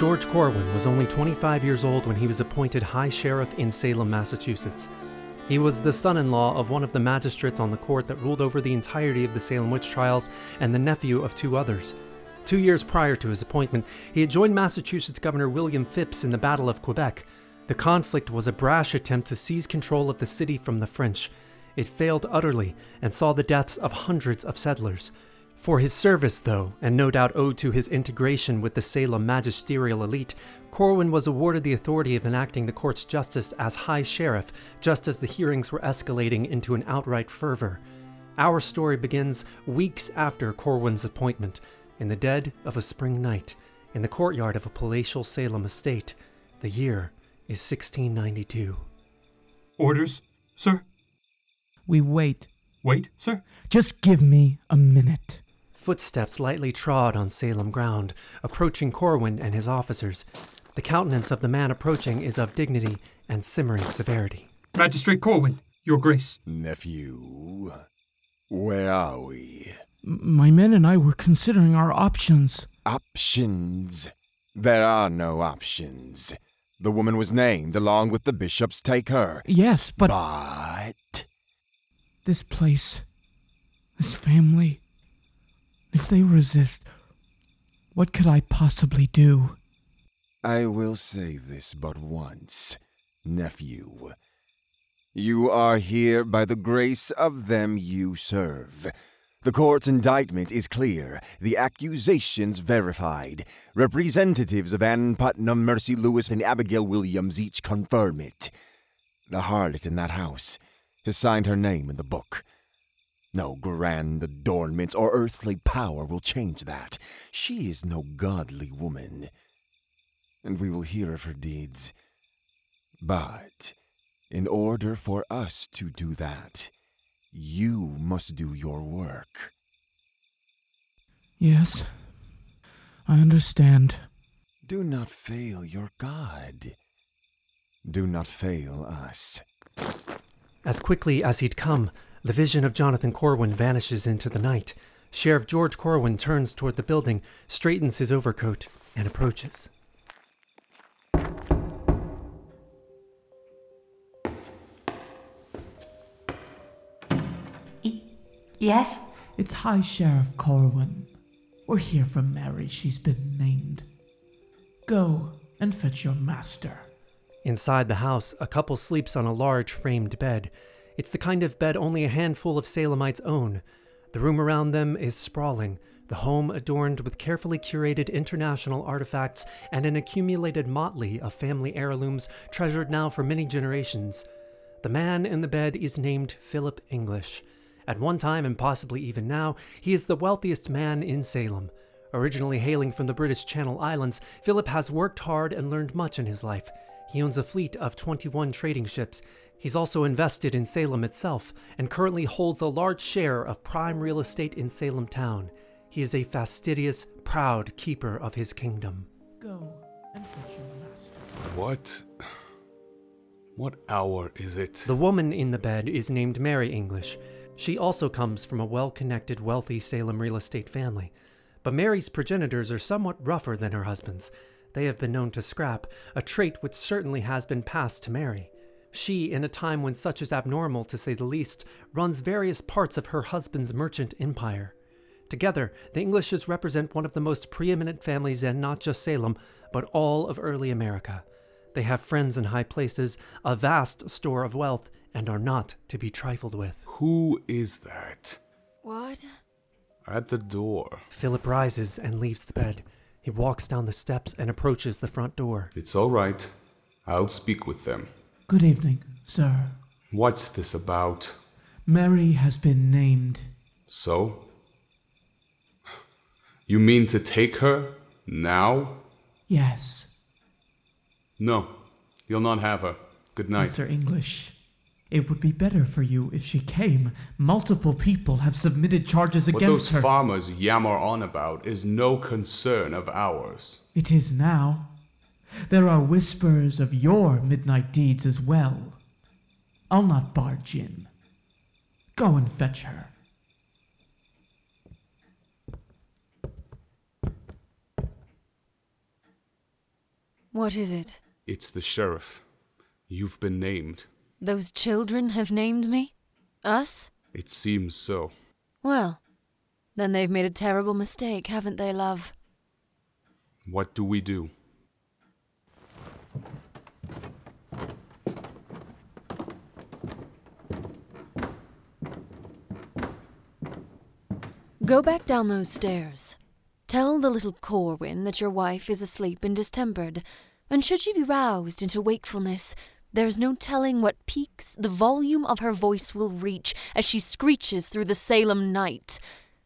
George Corwin was only 25 years old when he was appointed High Sheriff in Salem, Massachusetts. He was the son in law of one of the magistrates on the court that ruled over the entirety of the Salem witch trials and the nephew of two others. Two years prior to his appointment, he had joined Massachusetts Governor William Phips in the Battle of Quebec. The conflict was a brash attempt to seize control of the city from the French. It failed utterly and saw the deaths of hundreds of settlers. For his service, though, and no doubt owed to his integration with the Salem magisterial elite, Corwin was awarded the authority of enacting the court's justice as High Sheriff just as the hearings were escalating into an outright fervor. Our story begins weeks after Corwin's appointment, in the dead of a spring night, in the courtyard of a palatial Salem estate. The year is 1692. Orders, sir? We wait. Wait, sir? Just give me a minute. Footsteps lightly trod on Salem ground, approaching Corwin and his officers. The countenance of the man approaching is of dignity and simmering severity. Magistrate Corwin, your grace. Nephew, where are we? My men and I were considering our options. Options? There are no options. The woman was named along with the bishops. Take her. Yes, but But this place, this family, if they resist, what could I possibly do? I will say this but once, nephew. You are here by the grace of them you serve. The court's indictment is clear, the accusations verified. Representatives of Ann Putnam, Mercy Lewis, and Abigail Williams each confirm it. The harlot in that house has signed her name in the book. No grand adornments or earthly power will change that. She is no godly woman and we will hear of her deeds. But in order for us to do that, you must do your work. Yes, I understand. Do not fail your God. Do not fail us. As quickly as he'd come, the vision of Jonathan Corwin vanishes into the night. Sheriff George Corwin turns toward the building, straightens his overcoat, and approaches. Yes? It's High Sheriff Corwin. We're here for Mary. She's been named. Go and fetch your master. Inside the house, a couple sleeps on a large framed bed. It's the kind of bed only a handful of Salemites own. The room around them is sprawling, the home adorned with carefully curated international artifacts and an accumulated motley of family heirlooms treasured now for many generations. The man in the bed is named Philip English. At one time, and possibly even now, he is the wealthiest man in Salem. Originally hailing from the British Channel Islands, Philip has worked hard and learned much in his life. He owns a fleet of 21 trading ships. He's also invested in Salem itself and currently holds a large share of prime real estate in Salem town. He is a fastidious, proud keeper of his kingdom. Go and fetch your master. What? What hour is it? The woman in the bed is named Mary English. She also comes from a well connected, wealthy Salem real estate family. But Mary's progenitors are somewhat rougher than her husband's. They have been known to scrap, a trait which certainly has been passed to Mary. She, in a time when such is abnormal to say the least, runs various parts of her husband's merchant empire. Together, the Englishes represent one of the most preeminent families in not just Salem, but all of early America. They have friends in high places, a vast store of wealth, and are not to be trifled with. Who is that? What? At the door. Philip rises and leaves the bed. He walks down the steps and approaches the front door. It's all right. I'll speak with them. Good evening, sir. What's this about? Mary has been named. So? You mean to take her? Now? Yes, No, you'll not have her. Good night. Mr. English. It would be better for you if she came. Multiple people have submitted charges What against her. What those farmers yammer on about is no concern of ours. it is now. There are whispers of your midnight deeds as well. I'll not barge in. Go and fetch her. What is it? It's the sheriff. You've been named. Those children have named me? Us? It seems so. Well, then they've made a terrible mistake, haven't they, love? What do we do? Go back down those stairs. Tell the little Corwin that your wife is asleep and distempered, and should she be roused into wakefulness, there's no telling what peaks the volume of her voice will reach as she screeches through the Salem night.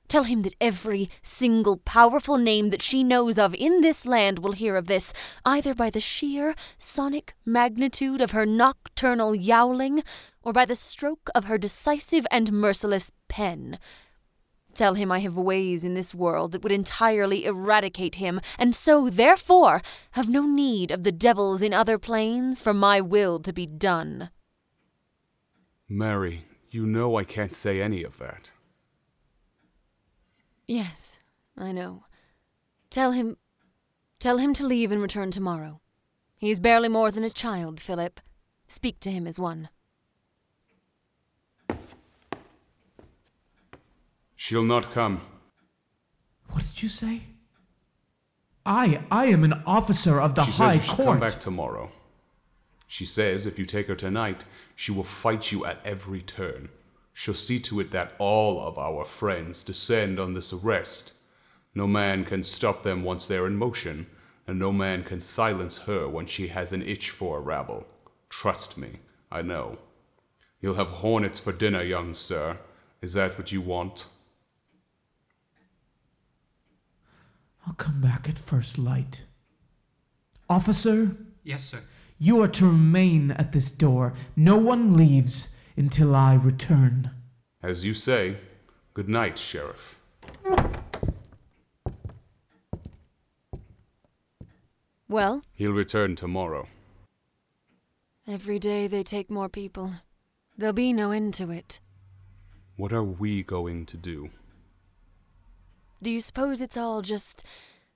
Tell him that every single powerful name that she knows of in this land will hear of this, either by the sheer sonic magnitude of her nocturnal yowling, or by the stroke of her decisive and merciless pen. Tell him I have ways in this world that would entirely eradicate him, and so, therefore, have no need of the devils in other planes for my will to be done. Mary, you know I can't say any of that. Yes, I know. Tell him. Tell him to leave and return tomorrow. He is barely more than a child, Philip. Speak to him as one. She'll not come. What did you say? I, I am an officer of the she High says Court. come back tomorrow. She says if you take her tonight, she will fight you at every turn. She'll see to it that all of our friends descend on this arrest. No man can stop them once they're in motion, and no man can silence her when she has an itch for a rabble. Trust me, I know. You'll have hornets for dinner, young sir. Is that what you want? I'll come back at first light. Officer, Yes, sir. you are to remain at this door. No one leaves until I return. As you say, good night, Sheriff. Well, He'll return tomorrow. every day they take more people. There'll be no end to it. What are we going to do? Do you suppose it's all just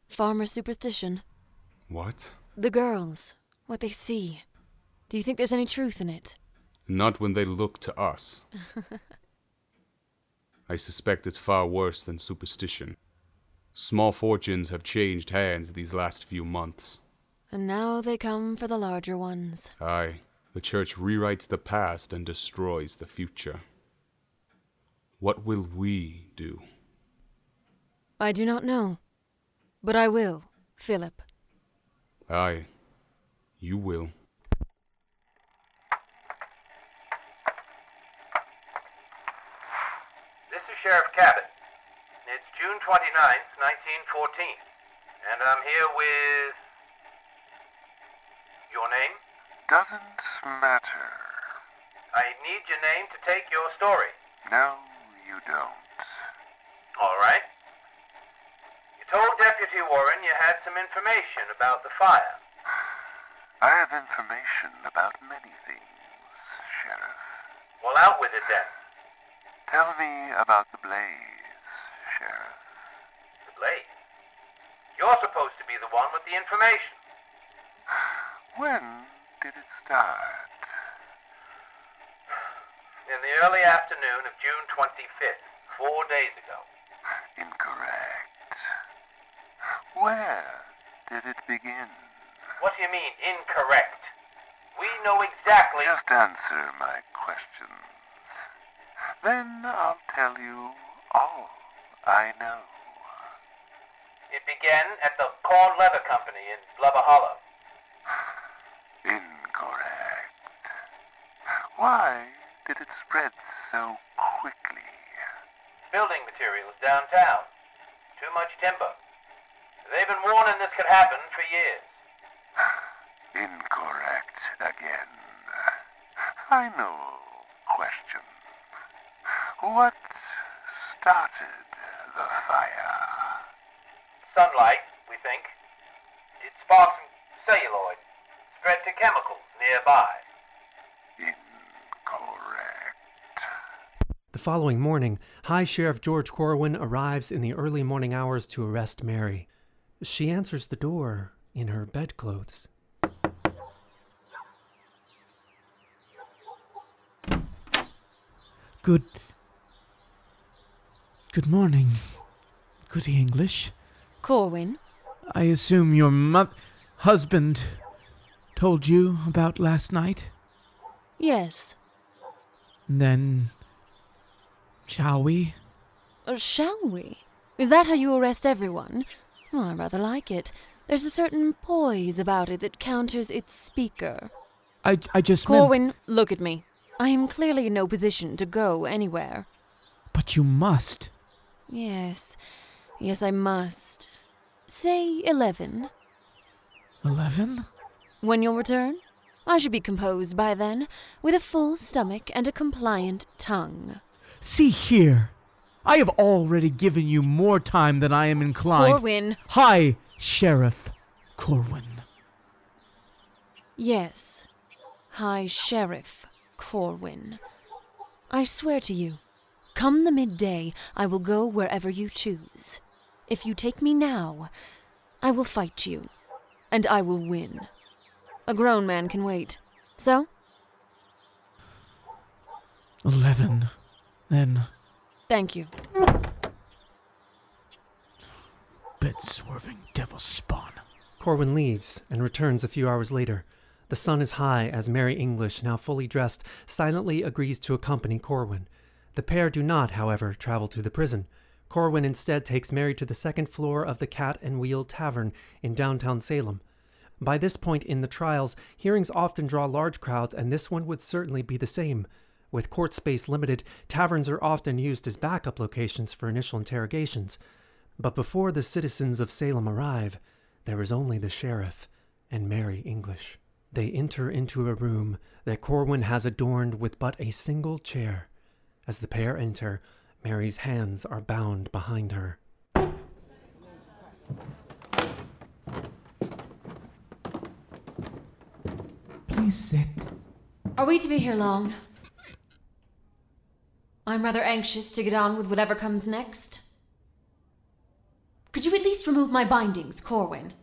farmer superstition? What? The girls, what they see. Do you think there's any truth in it? Not when they look to us. I suspect it's far worse than superstition. Small fortunes have changed hands these last few months. And now they come for the larger ones. Aye, the church rewrites the past and destroys the future. What will we do? I do not know. But I will, Philip. Aye, you will. This is Sheriff Cabot. It's June 29th, 1914. And I'm here with. Your name? Doesn't matter. I need your name to take your story. No, you don't. All right. Told Deputy Warren you had some information about the fire. I have information about many things, Sheriff. Well, out with it then. Tell me about the blaze, Sheriff. The blaze. You're supposed to be the one with the information. When did it start? In the early afternoon of June 25th, four days ago. Incorrect. Where did it begin? What do you mean, incorrect? We know exactly. Just answer my questions. Then I'll tell you all I know. It began at the Korn Leather Company in Blubber Hollow. Incorrect. Why did it spread so quickly? Building materials downtown. Too much timber. They've been warning this could happen for years. Incorrect again. I know. Question. What started the fire? Sunlight, we think. It sparks some celluloid. Spread to chemicals nearby. Incorrect. The following morning, High Sheriff George Corwin arrives in the early morning hours to arrest Mary. She answers the door in her bedclothes. Good. Good morning, Goody English. Corwin. I assume your mother, husband told you about last night? Yes. Then. shall we? Uh, shall we? Is that how you arrest everyone? Well, I rather like it. There's a certain poise about it that counters its speaker. I, I just meant. Corwin, look at me. I am clearly in no position to go anywhere. But you must. Yes, yes, I must. Say eleven. Eleven? When you'll return? I should be composed by then, with a full stomach and a compliant tongue. See here. I have already given you more time than I am inclined. Corwin, Hi, Sheriff Corwin. yes. High Sheriff Corwin. I swear to you, come the midday, I will go wherever you choose. If you take me now, I will fight you, and I will win. A grown man can wait. So, Eleven. Then. Thank you. Bed swerving devil spawn. Corwin leaves and returns a few hours later. The sun is high as Mary English, now fully dressed, silently agrees to accompany Corwin. The pair do not, however, travel to the prison. Corwin instead takes Mary to the second floor of the Cat and Wheel Tavern in downtown Salem. By this point in the trials, hearings often draw large crowds, and this one would certainly be the same. With court space limited, taverns are often used as backup locations for initial interrogations. But before the citizens of Salem arrive, there is only the sheriff and Mary English. They enter into a room that Corwin has adorned with but a single chair. As the pair enter, Mary's hands are bound behind her. Please sit. Are we to be here long? I'm rather anxious to get on with whatever comes next. Could you at least remove my bindings, Corwin?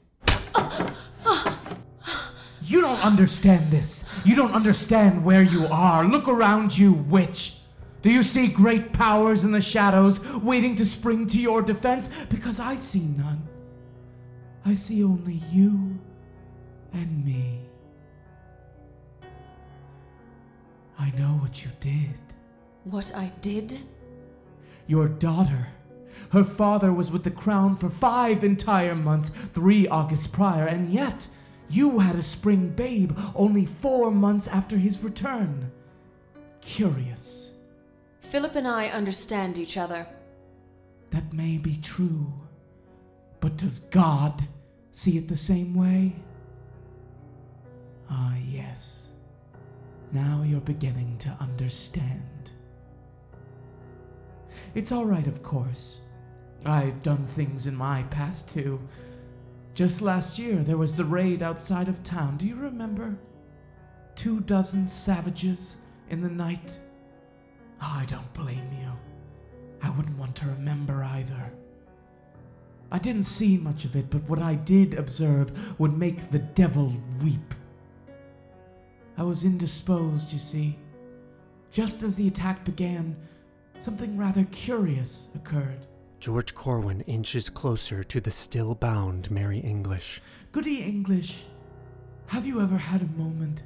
You don't understand this. You don't understand where you are. Look around you, witch. Do you see great powers in the shadows waiting to spring to your defense? Because I see none. I see only you and me. I know what you did. What I did? Your daughter. Her father was with the crown for five entire months, three Augusts prior, and yet you had a spring babe only four months after his return. Curious. Philip and I understand each other. That may be true. But does God see it the same way? Ah, yes. Now you're beginning to understand. It's all right, of course. I've done things in my past too. Just last year, there was the raid outside of town. Do you remember? Two dozen savages in the night. Oh, I don't blame you. I wouldn't want to remember either. I didn't see much of it, but what I did observe would make the devil weep. I was indisposed, you see. Just as the attack began, something rather curious occurred. George Corwin inches closer to the still bound Mary English. Goody English, have you ever had a moment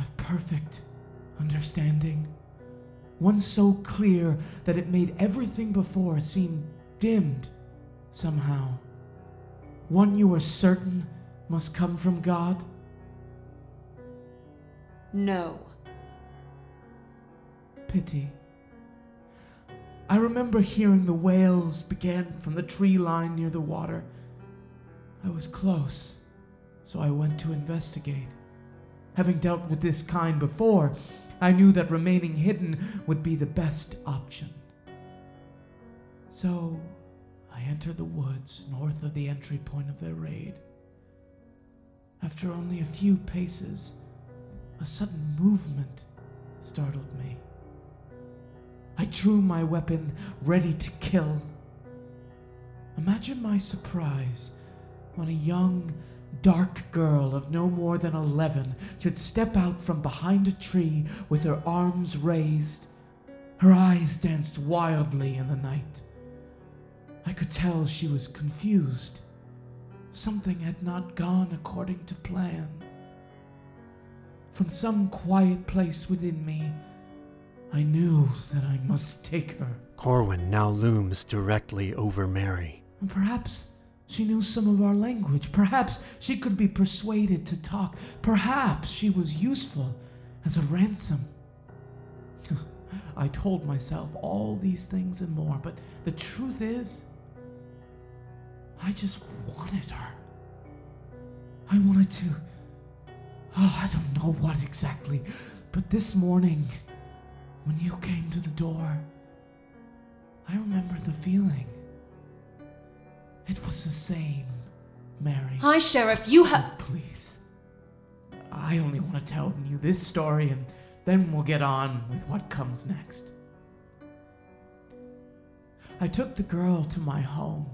of perfect understanding? One so clear that it made everything before seem dimmed somehow. One you were certain must come from God? No. Pity. I remember hearing the wails began from the tree line near the water. I was close, so I went to investigate. Having dealt with this kind before, I knew that remaining hidden would be the best option. So I entered the woods north of the entry point of their raid. After only a few paces, a sudden movement startled me. I drew my weapon, ready to kill. Imagine my surprise when a young, dark girl of no more than eleven should step out from behind a tree with her arms raised Her eyes danced wildly in the night. I could tell she was confused. Something had not gone according to plan. From some quiet place within me, I knew that I must take her. Corwin now looms directly over Mary. And perhaps she knew some of our language. Perhaps she could be persuaded to talk. Perhaps she was useful as a ransom. I told myself all these things and more, but the truth is, I just wanted her. I wanted to. Oh, I don't know what exactly, but this morning, when you came to the door, I remembered the feeling. It was the same, Mary. Hi, Sheriff. You have. Oh, please. I only want to tell you this story and then we'll get on with what comes next. I took the girl to my home.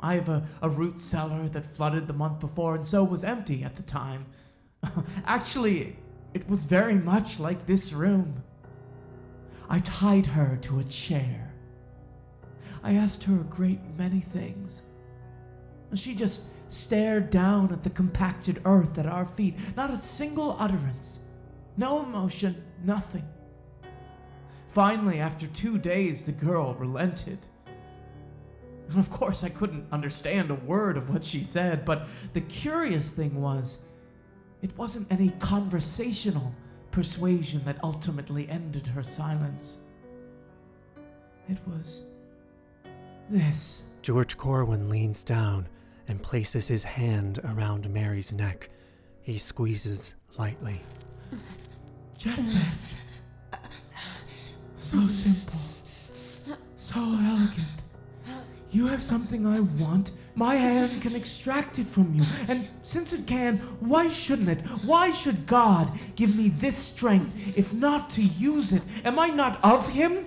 I have a, a root cellar that flooded the month before and so was empty at the time. Actually, it was very much like this room. I tied her to a chair. I asked her a great many things. She just stared down at the compacted earth at our feet, not a single utterance, no emotion, nothing. Finally, after two days, the girl relented. And of course, I couldn't understand a word of what she said, but the curious thing was, it wasn't any conversational persuasion that ultimately ended her silence. It was this. George Corwin leans down and places his hand around Mary's neck. He squeezes lightly. Just this. So simple. So elegant. You have something I want. My hand can extract it from you. And since it can, why shouldn't it? Why should God give me this strength if not to use it? Am I not of Him?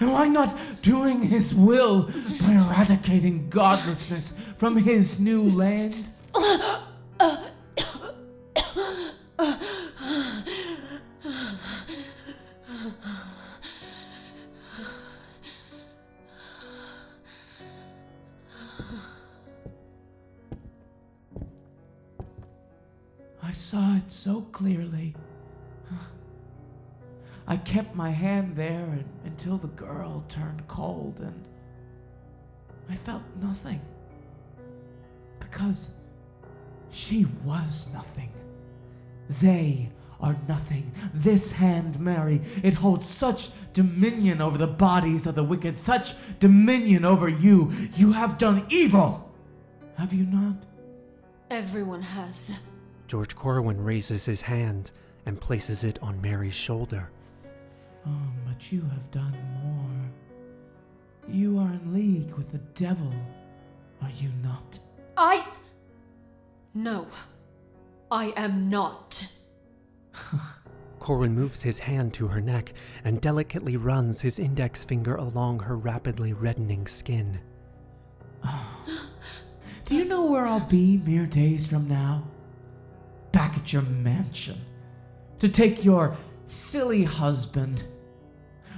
Am I not doing His will by eradicating godlessness from His new land? It so clearly. I kept my hand there and, until the girl turned cold, and I felt nothing. Because she was nothing. They are nothing. This hand, Mary, it holds such dominion over the bodies of the wicked, such dominion over you. You have done evil, have you not? Everyone has. George Corwin raises his hand and places it on Mary's shoulder. Oh, but you have done more. You are in league with the devil, are you not? I. No. I am not. Corwin moves his hand to her neck and delicately runs his index finger along her rapidly reddening skin. Do you know where I'll be mere days from now? Back at your mansion. To take your silly husband.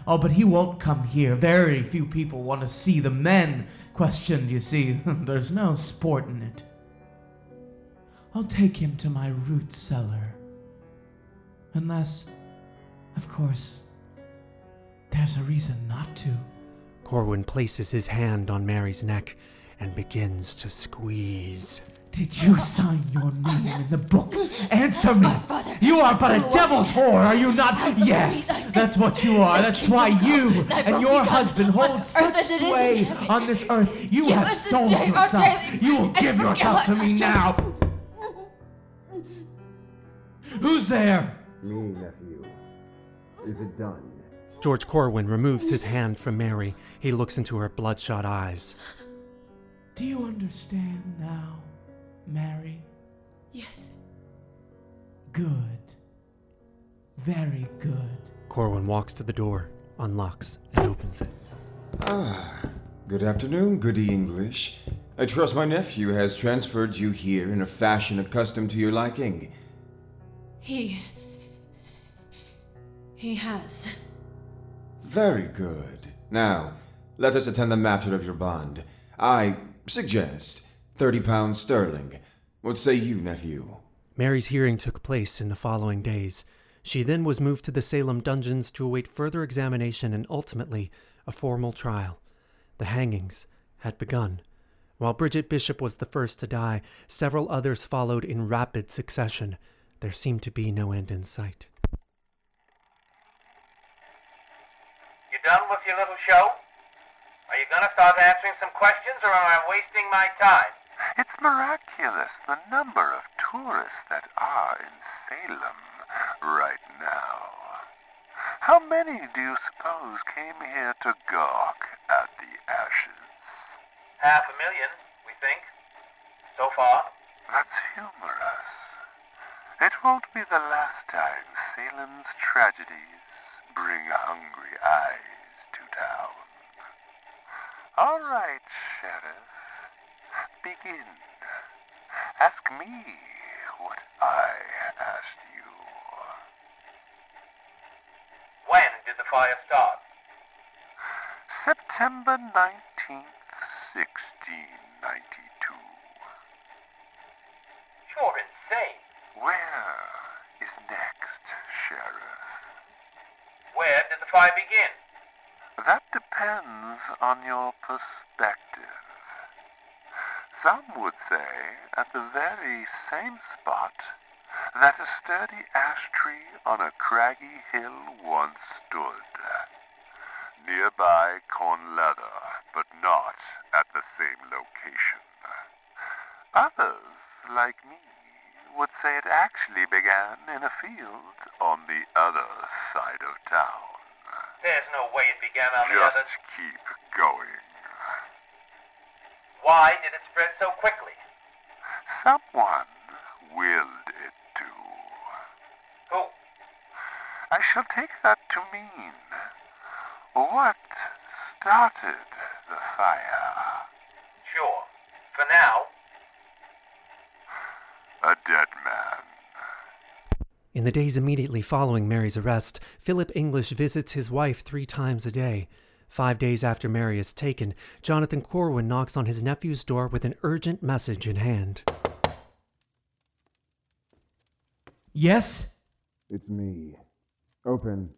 Oh, but he won't come here. Very few people want to see the men questioned, you see. There's no sport in it. I'll take him to my root cellar. Unless, of course, there's a reason not to. Corwin places his hand on Mary's neck and begins to squeeze. Did you sign your name in the book? Answer me! father. You are but a devil's whore, are you not? Yes, that's what you are. That's why you and your husband hold such as it is in sway on this earth. You Give have sold yourself. You will give yourself to me now. Who's there? Me, nephew. Is it done? George Corwin removes his hand from Mary. He looks into her bloodshot eyes. Do you understand now, Mary? Yes. Good. Very good. Corwin walks to the door, unlocks, and opens it. Ah, good afternoon, goody English. I trust my nephew has transferred you here in a fashion accustomed to your liking. He. He has. Very good. Now, let us attend the matter of your bond. I suggest thirty pounds sterling. What say you, nephew? Mary's hearing took place in the following days. She then was moved to the Salem dungeons to await further examination and ultimately a formal trial. The hangings had begun. While Bridget Bishop was the first to die, several others followed in rapid succession. There seemed to be no end in sight. You done with your little show? Are you gonna start answering some questions, or am I wasting my time? It's miraculous the number of tourists that are in Salem right now. How many do you suppose came here to gawk at the ashes? Half a million, we think. So far. That's humorous. It won't be the last time Salem's tragedies bring hungry eyes to town. All right, Sheriff. Begin. Ask me what I asked you. When did the fire start? September 19th, 1692. You're insane. Where is next, Sheriff? Where did the fire begin? That depends on your perspective. Some would say at the very same spot that a sturdy ash tree on a craggy hill once stood. Nearby Korn Leather, but not at the same location. Others, like me, would say it actually began in a field on the other side of town. There's no way it began on the Just other. keep going. Why did it spread so quickly? Someone willed it to. Who? I shall take that to mean what started the fire? Sure. For now, A dead man. In the days immediately following Mary's arrest, Philip English visits his wife three times a day. Five days after Mary is taken, Jonathan Corwin knocks on his nephew's door with an urgent message in hand. Yes? It's me. Open.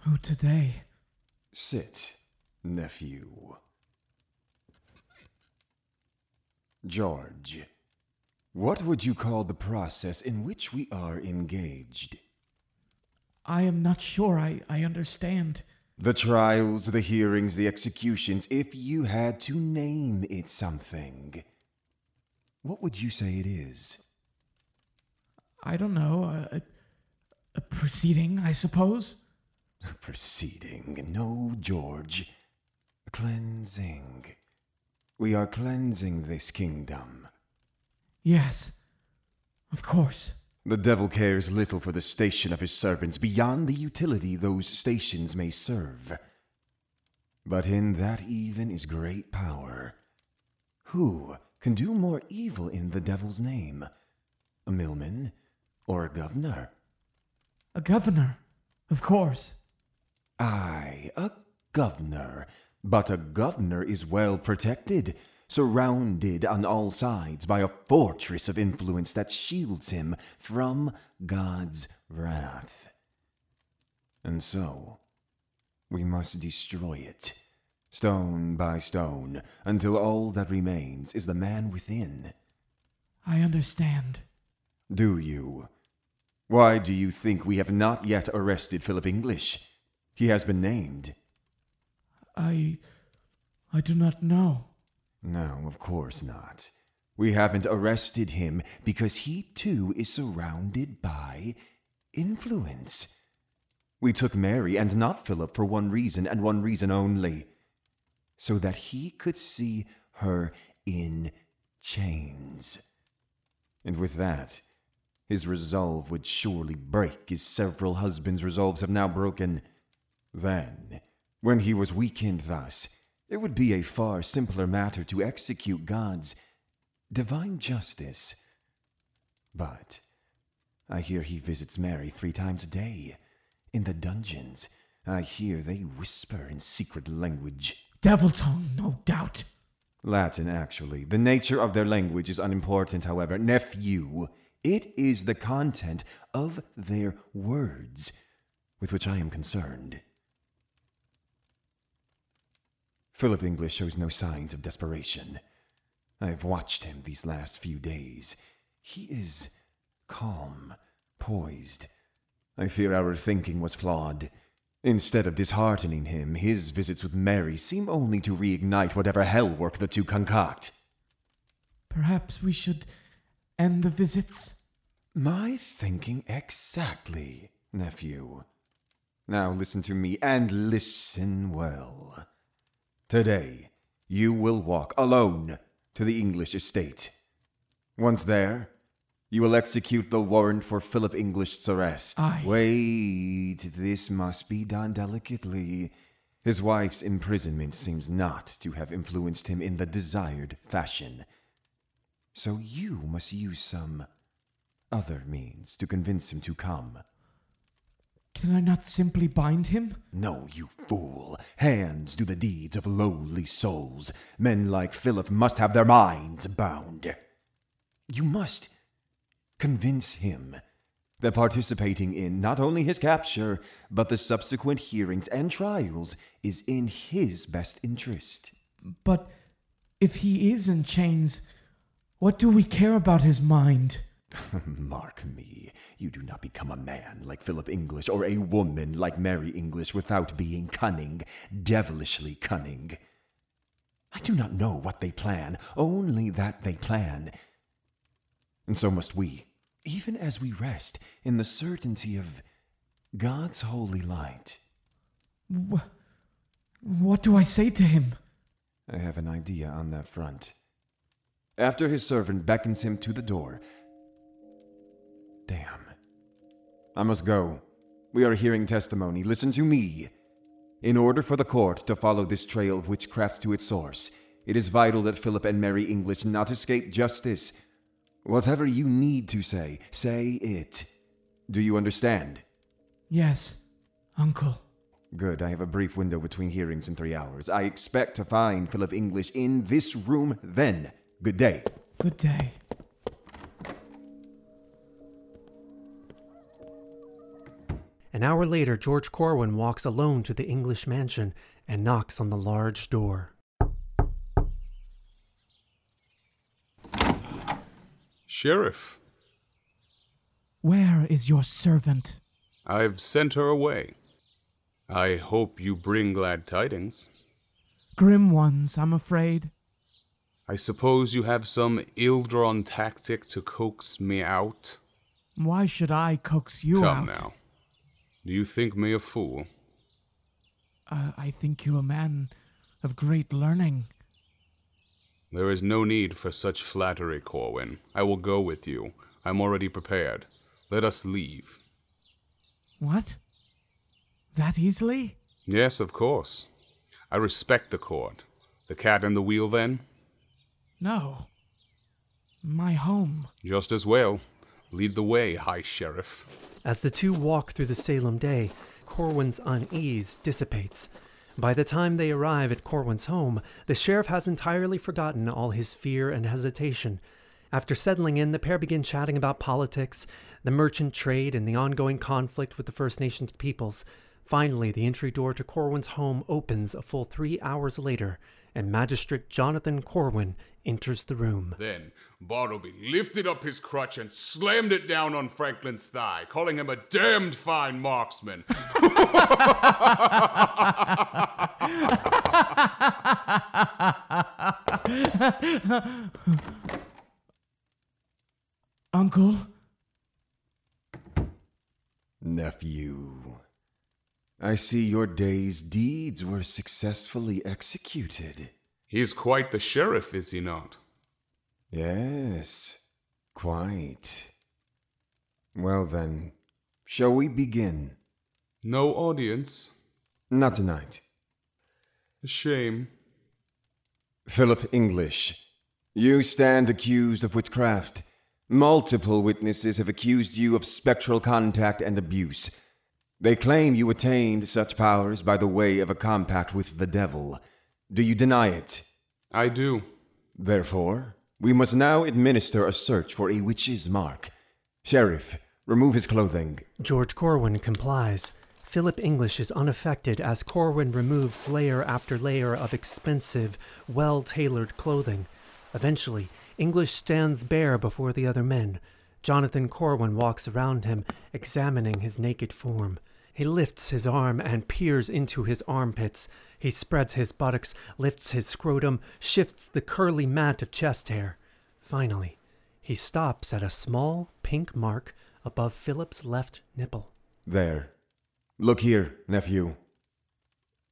Who today? Sit, nephew. George, what would you call the process in which we are engaged? I am not sure I, I understand. The trials, the hearings, the executions, if you had to name it something, what would you say it is? I don't know. A, a, a proceeding, I suppose? A Proceeding. No, George. Cleansing. We are cleansing this kingdom. Yes. Of course. The devil cares little for the station of his servants beyond the utility those stations may serve. But in that even is great power. Who can do more evil in the devil's name? A millman or a governor? A governor. Of course. Aye, a governor. But a governor is well protected, surrounded on all sides by a fortress of influence that shields him from God's wrath. And so, we must destroy it, stone by stone, until all that remains is the man within. I understand. Do you? Why do you think we have not yet arrested Philip English? He has been named. I. I do not know. No, of course not. We haven't arrested him because he too is surrounded by influence. We took Mary and not Philip for one reason and one reason only so that he could see her in chains. And with that, his resolve would surely break as several husbands' resolves have now broken. Then, when he was weakened thus, it would be a far simpler matter to execute God's divine justice. But I hear he visits Mary three times a day. In the dungeons, I hear they whisper in secret language. Devil tongue, no doubt. Latin, actually. The nature of their language is unimportant, however. Nephew, it is the content of their words with which I am concerned. Philip English shows no signs of desperation. I have watched him these last few days. He is calm, poised. I fear our thinking was flawed. Instead of disheartening him, his visits with Mary seem only to reignite whatever hell work the two concoct. Perhaps we should end the visits? My thinking exactly, nephew. Now listen to me, and listen well. Today, you will walk alone to the English estate. Once there, you will execute the warrant for Philip English's arrest. Aye. Wait, this must be done delicately. His wife's imprisonment seems not to have influenced him in the desired fashion. So you must use some other means to convince him to come. Can I not simply bind him? No, you fool. Hands do the deeds of lowly souls. Men like Philip must have their minds bound. You must convince him that participating in not only his capture, but the subsequent hearings and trials is in his best interest. But if he is in chains, what do we care about his mind? Mark me, you do not become a man like Philip English or a woman like Mary English without being cunning, devilishly cunning. I do not know what they plan, only that they plan. And so must we, even as we rest in the certainty of God's holy light. Wh- what do I say to him? I have an idea on that front. After his servant beckons him to the door, Damn. I must go. We are hearing testimony. Listen to me. In order for the court to follow this trail of witchcraft to its source, it is vital that Philip and Mary English not escape justice. Whatever you need to say, say it. Do you understand? Yes, Uncle. Good. I have a brief window between hearings in three hours. I expect to find Philip English in this room then. Good day. Good day. An hour later, George Corwin walks alone to the English mansion and knocks on the large door. Sheriff, Where is your servant? I've sent her away. I hope you bring glad tidings. Grim ones, I'm afraid. I suppose you have some ill drawn tactic to coax me out? Why should I coax you Come out? Come now. Do you think me a fool? Uh, I think you a man of great learning. There is no need for such flattery, Corwin. I will go with you. I'm already prepared. Let us leave. What? That easily? Yes, of course. I respect the court. The cat and the wheel, then? No. My home. Just as well. Lead the way, High Sheriff. As the two walk through the Salem day, Corwin's unease dissipates. By the time they arrive at Corwin's home, the sheriff has entirely forgotten all his fear and hesitation. After settling in, the pair begin chatting about politics, the merchant trade, and the ongoing conflict with the First Nations peoples. Finally, the entry door to Corwin's home opens a full three hours later, and Magistrate Jonathan Corwin enters the room. Then Bartleby lifted up his crutch and slammed it down on Franklin's thigh, calling him a damned fine marksman. Uncle? Nephew, I see your day's deeds were successfully executed. He's quite the sheriff, is he not? Yes, quite. Well then, shall we begin? No audience? Not tonight. A shame. Philip English, you stand accused of witchcraft. Multiple witnesses have accused you of spectral contact and abuse. They claim you attained such powers by the way of a compact with the devil. Do you deny it? I do. Therefore, we must now administer a search for a witch's mark. Sheriff, remove his clothing. George Corwin complies. Philip English is unaffected as Corwin removes layer after layer of expensive, well tailored clothing. Eventually, English stands bare before the other men. Jonathan Corwin walks around him, examining his naked form. He lifts his arm and peers into his armpits. He spreads his buttocks, lifts his scrotum, shifts the curly mat of chest hair. Finally, he stops at a small pink mark above Philip's left nipple. There. Look here, nephew.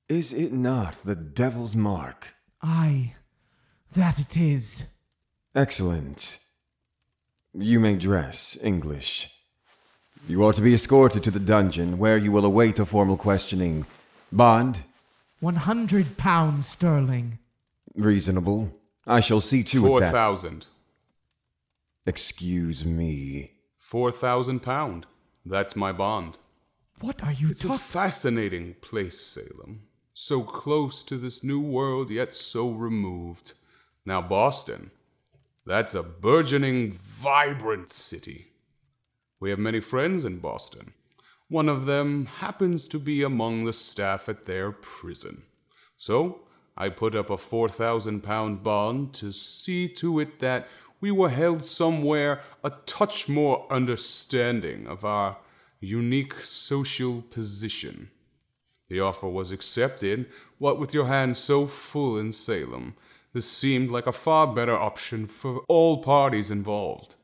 Is it not the devil's mark? Aye, that it is. Excellent. You may dress, English. You are to be escorted to the dungeon, where you will await a formal questioning. Bond? One hundred pounds sterling. Reasonable. I shall see to Four it that. thousand. Excuse me. Four thousand pound. That's my bond. What are you It's a fascinating place, Salem. So close to this new world, yet so removed. Now, Boston. That's a burgeoning, vibrant city. We have many friends in Boston. One of them happens to be among the staff at their prison. So, I put up a 4,000 pound bond to see to it that we were held somewhere a touch more understanding of our unique social position. The offer was accepted. What with your hands so full in Salem, this seemed like a far better option for all parties involved.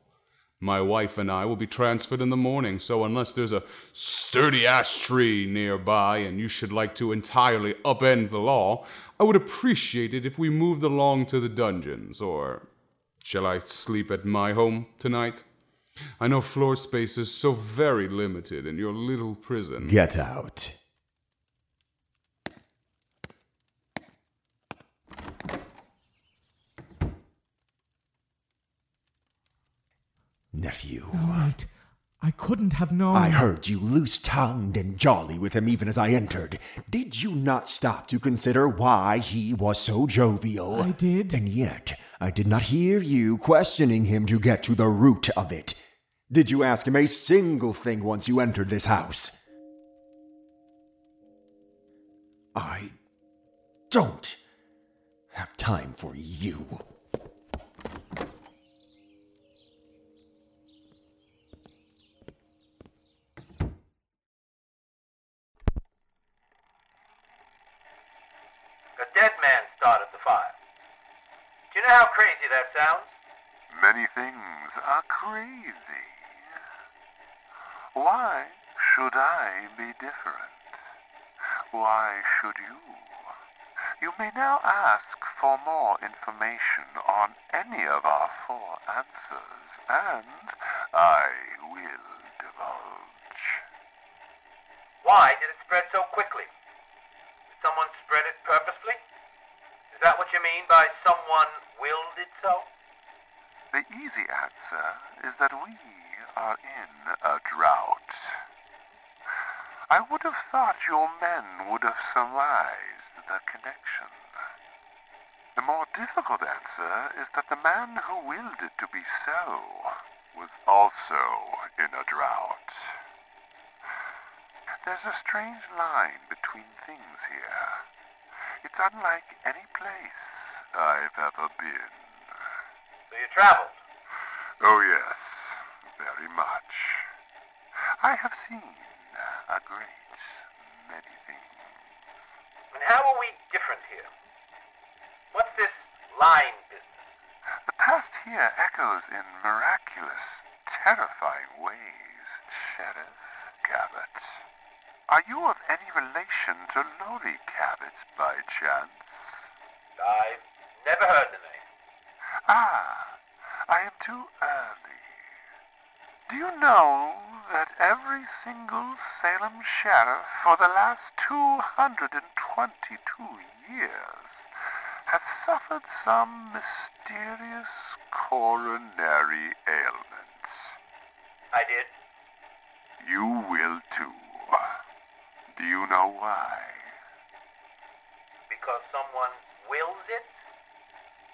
My wife and I will be transferred in the morning, so unless there's a sturdy ash tree nearby and you should like to entirely upend the law, I would appreciate it if we moved along to the dungeons, or shall I sleep at my home tonight? I know floor space is so very limited in your little prison. Get out. Nephew. Wait, I couldn't have known. I heard you loose tongued and jolly with him even as I entered. Did you not stop to consider why he was so jovial? I did. And yet, I did not hear you questioning him to get to the root of it. Did you ask him a single thing once you entered this house? I don't have time for you. A dead man started the fire. Do you know how crazy that sounds? Many things are crazy. Why should I be different? Why should you? You may now ask for more information on any of our four answers, and I will divulge. Why did it spread so quickly? Did someone spread it purposely? Is that what you mean by someone willed it so? The easy answer is that we are in a drought. I would have thought your men would have surmised the connection. The more difficult answer is that the man who willed it to be so was also in a drought. There's a strange line between things here. It's unlike any place I've ever been. So you traveled. Oh, yes, very much. I have seen a great many things. And how are we different here? What's this line business? The past here echoes in miraculous, terrifying ways, Sheriff Cabot. Are you of any relation to Laurie Cabot by chance? I've never heard the name. Ah, I am too early. Do you know that every single Salem sheriff for the last 222 years has suffered some mysterious coronary ailments. I did. You will too. Do you know why? Because someone wills it?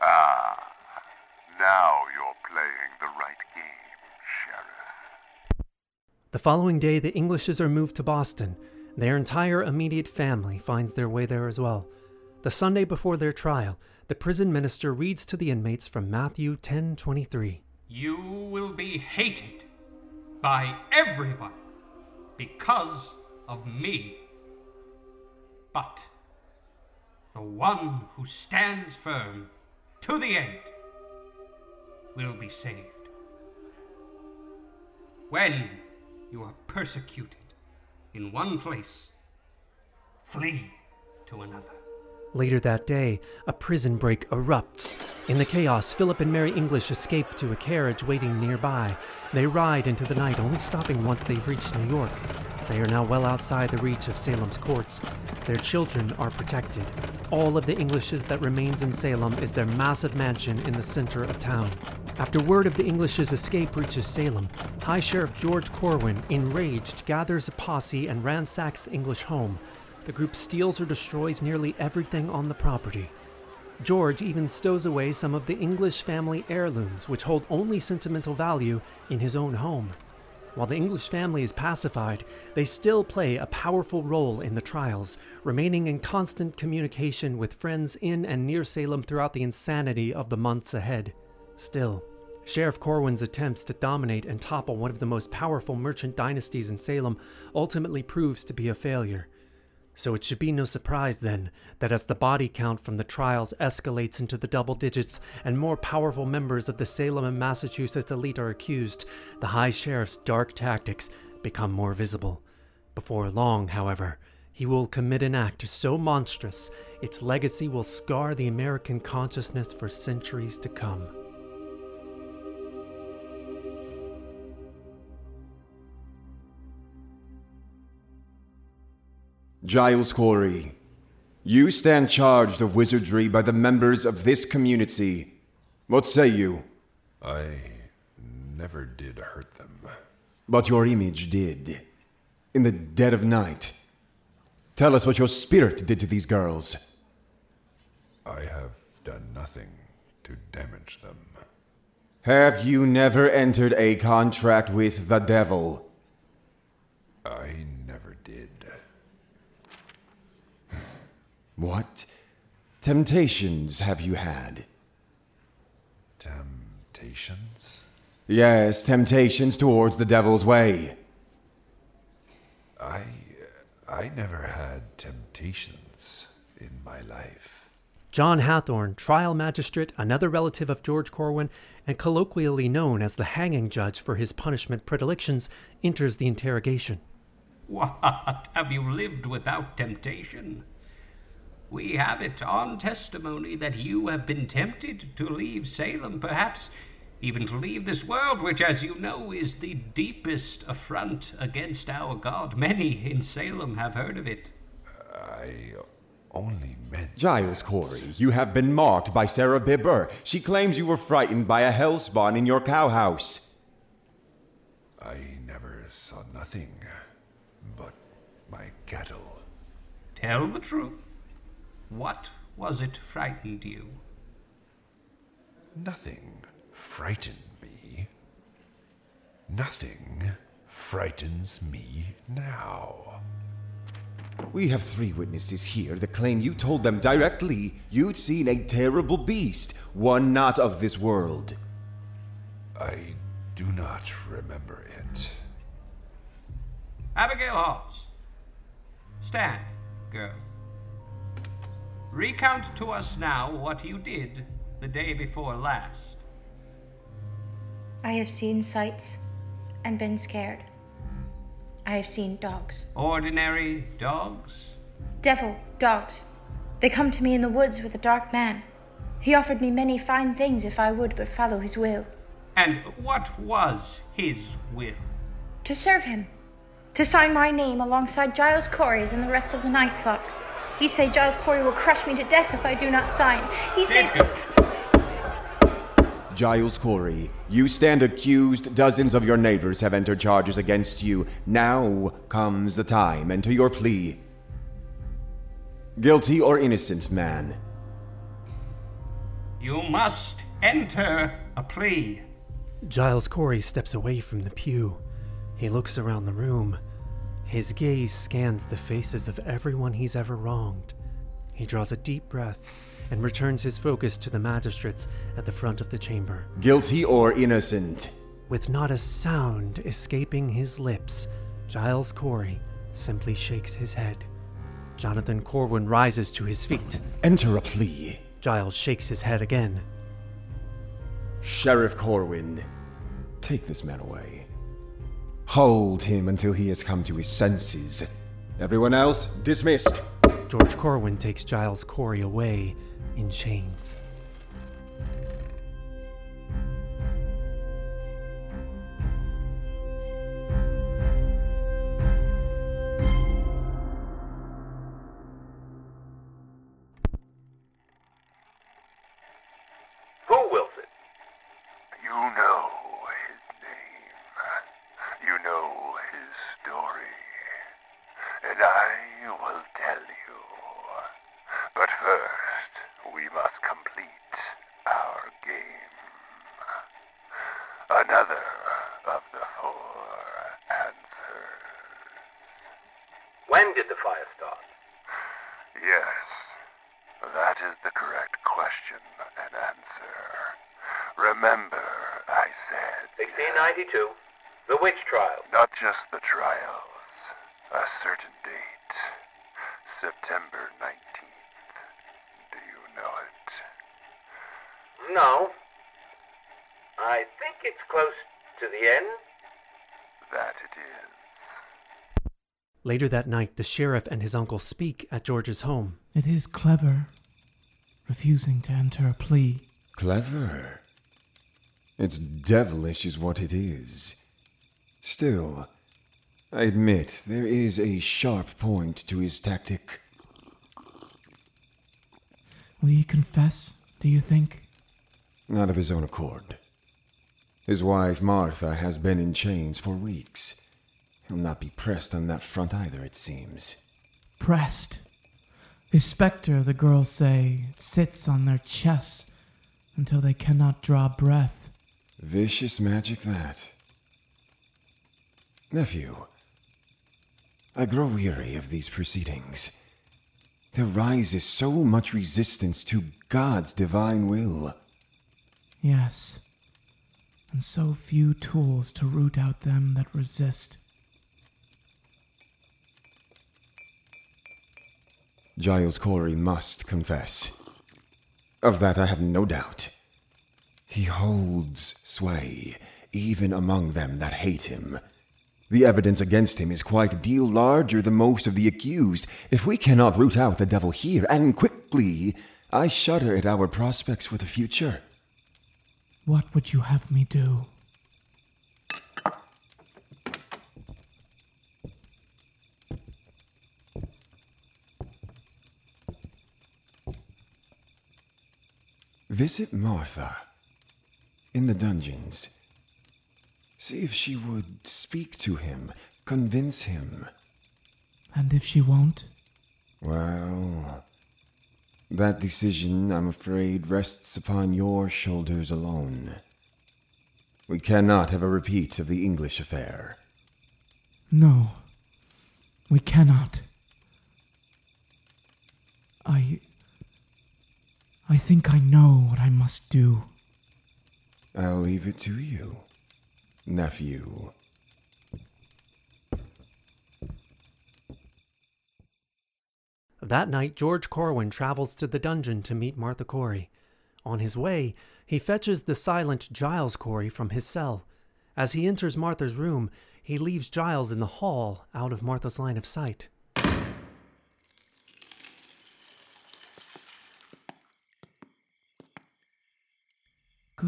Ah, now you're playing the right game, Sheriff. The following day, the Englishes are moved to Boston. Their entire immediate family finds their way there as well. The Sunday before their trial, the prison minister reads to the inmates from Matthew 10:23. You will be hated by everyone because of me. But the one who stands firm to the end will be saved. When you are persecuted in one place, flee to another. Later that day, a prison break erupts. In the chaos, Philip and Mary English escape to a carriage waiting nearby. They ride into the night, only stopping once they've reached New York. They are now well outside the reach of Salem's courts. Their children are protected. All of the Englishes that remains in Salem is their massive mansion in the center of town. After word of the Englishes' escape reaches Salem, High Sheriff George Corwin, enraged, gathers a posse and ransacks the English home. The group steals or destroys nearly everything on the property. George even stows away some of the English family heirlooms, which hold only sentimental value, in his own home. While the English family is pacified, they still play a powerful role in the trials, remaining in constant communication with friends in and near Salem throughout the insanity of the months ahead. Still, Sheriff Corwin's attempts to dominate and topple one of the most powerful merchant dynasties in Salem ultimately proves to be a failure. So it should be no surprise then that as the body count from the trials escalates into the double digits and more powerful members of the Salem and Massachusetts elite are accused, the High Sheriff's dark tactics become more visible. Before long, however, he will commit an act so monstrous its legacy will scar the American consciousness for centuries to come. Giles Corey, you stand charged of wizardry by the members of this community. What say you? I never did hurt them. But your image did. In the dead of night. Tell us what your spirit did to these girls. I have done nothing to damage them. Have you never entered a contract with the devil? I never did. What temptations have you had? Temptations? Yes, temptations towards the devil's way. I. Uh, I never had temptations in my life. John Hathorne, trial magistrate, another relative of George Corwin, and colloquially known as the hanging judge for his punishment predilections, enters the interrogation. What? Have you lived without temptation? We have it on testimony that you have been tempted to leave Salem, perhaps even to leave this world, which, as you know, is the deepest affront against our God. Many in Salem have heard of it. I only meant. Giles Corey, you have been marked by Sarah Bibber. She claims you were frightened by a hellspawn in your cowhouse. I never saw nothing but my cattle. Tell the truth. What was it frightened you? Nothing frightened me. Nothing frightens me now. We have three witnesses here that claim you told them directly you'd seen a terrible beast, one not of this world. I do not remember it. Abigail Halls. Stand, girl. Recount to us now what you did the day before last. I have seen sights and been scared. I have seen dogs. Ordinary dogs? Devil dogs. They come to me in the woods with a dark man. He offered me many fine things if I would but follow his will. And what was his will? To serve him. To sign my name alongside Giles Corey's and the rest of the Night Flock. He say Giles Corey will crush me to death if I do not sign. He say. Edgar. Giles Corey, you stand accused. Dozens of your neighbors have entered charges against you. Now comes the time. Enter your plea. Guilty or innocent, man? You must enter a plea. Giles Corey steps away from the pew. He looks around the room. His gaze scans the faces of everyone he's ever wronged. He draws a deep breath and returns his focus to the magistrates at the front of the chamber. Guilty or innocent? With not a sound escaping his lips, Giles Corey simply shakes his head. Jonathan Corwin rises to his feet. Enter a plea. Giles shakes his head again. Sheriff Corwin, take this man away. Hold him until he has come to his senses. Everyone else, dismissed. George Corwin takes Giles Corey away in chains. When did the fire start? Yes, that is the correct question and answer. Remember, I said 1692. The witch trial. not just the trials, a certain date. September 19th. Do you know it? No. I think it's close to the end. That it is. Later that night, the sheriff and his uncle speak at George's home. It is clever, refusing to enter a plea. Clever. It's devilish, is what it is. Still, I admit there is a sharp point to his tactic. Will he confess, do you think? Not of his own accord. His wife, Martha, has been in chains for weeks. He'll not be pressed on that front either, it seems. Pressed. His specter, the girls say, sits on their chests until they cannot draw breath. Vicious magic, that. Nephew, I grow weary of these proceedings. There rises so much resistance to God's divine will. Yes. And so few tools to root out them that resist. Giles Corey must confess. Of that I have no doubt. He holds sway, even among them that hate him. The evidence against him is quite a deal larger than most of the accused. If we cannot root out the devil here, and quickly, I shudder at our prospects for the future. What would you have me do? Visit Martha in the dungeons. See if she would speak to him, convince him. And if she won't? Well, that decision, I'm afraid, rests upon your shoulders alone. We cannot have a repeat of the English affair. No. We cannot. I. I think I know what I must do. I'll leave it to you, nephew. That night, George Corwin travels to the dungeon to meet Martha Corey. On his way, he fetches the silent Giles Corey from his cell. As he enters Martha's room, he leaves Giles in the hall out of Martha's line of sight.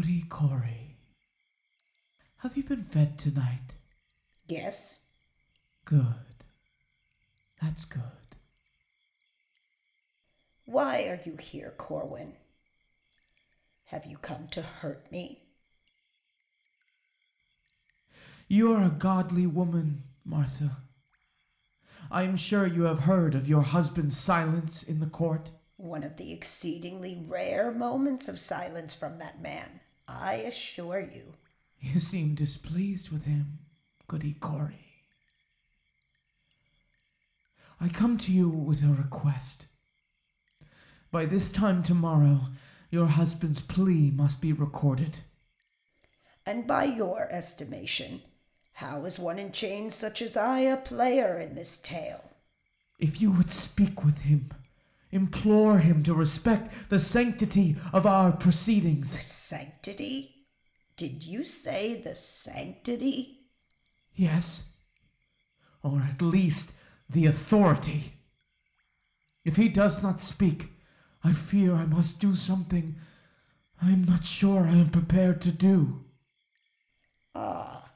Goody Corey. Have you been fed tonight? Yes. Good. That's good. Why are you here, Corwin? Have you come to hurt me? You are a godly woman, Martha. I am sure you have heard of your husband's silence in the court. One of the exceedingly rare moments of silence from that man, I assure you. You seem displeased with him, Goody Corey. I come to you with a request. By this time tomorrow, your husband's plea must be recorded. And by your estimation, how is one in chains such as I a player in this tale? If you would speak with him, implore him to respect the sanctity of our proceedings. The sanctity? Did you say the sanctity? Yes. Or at least the authority. If he does not speak, I fear I must do something I am not sure I am prepared to do. Ah,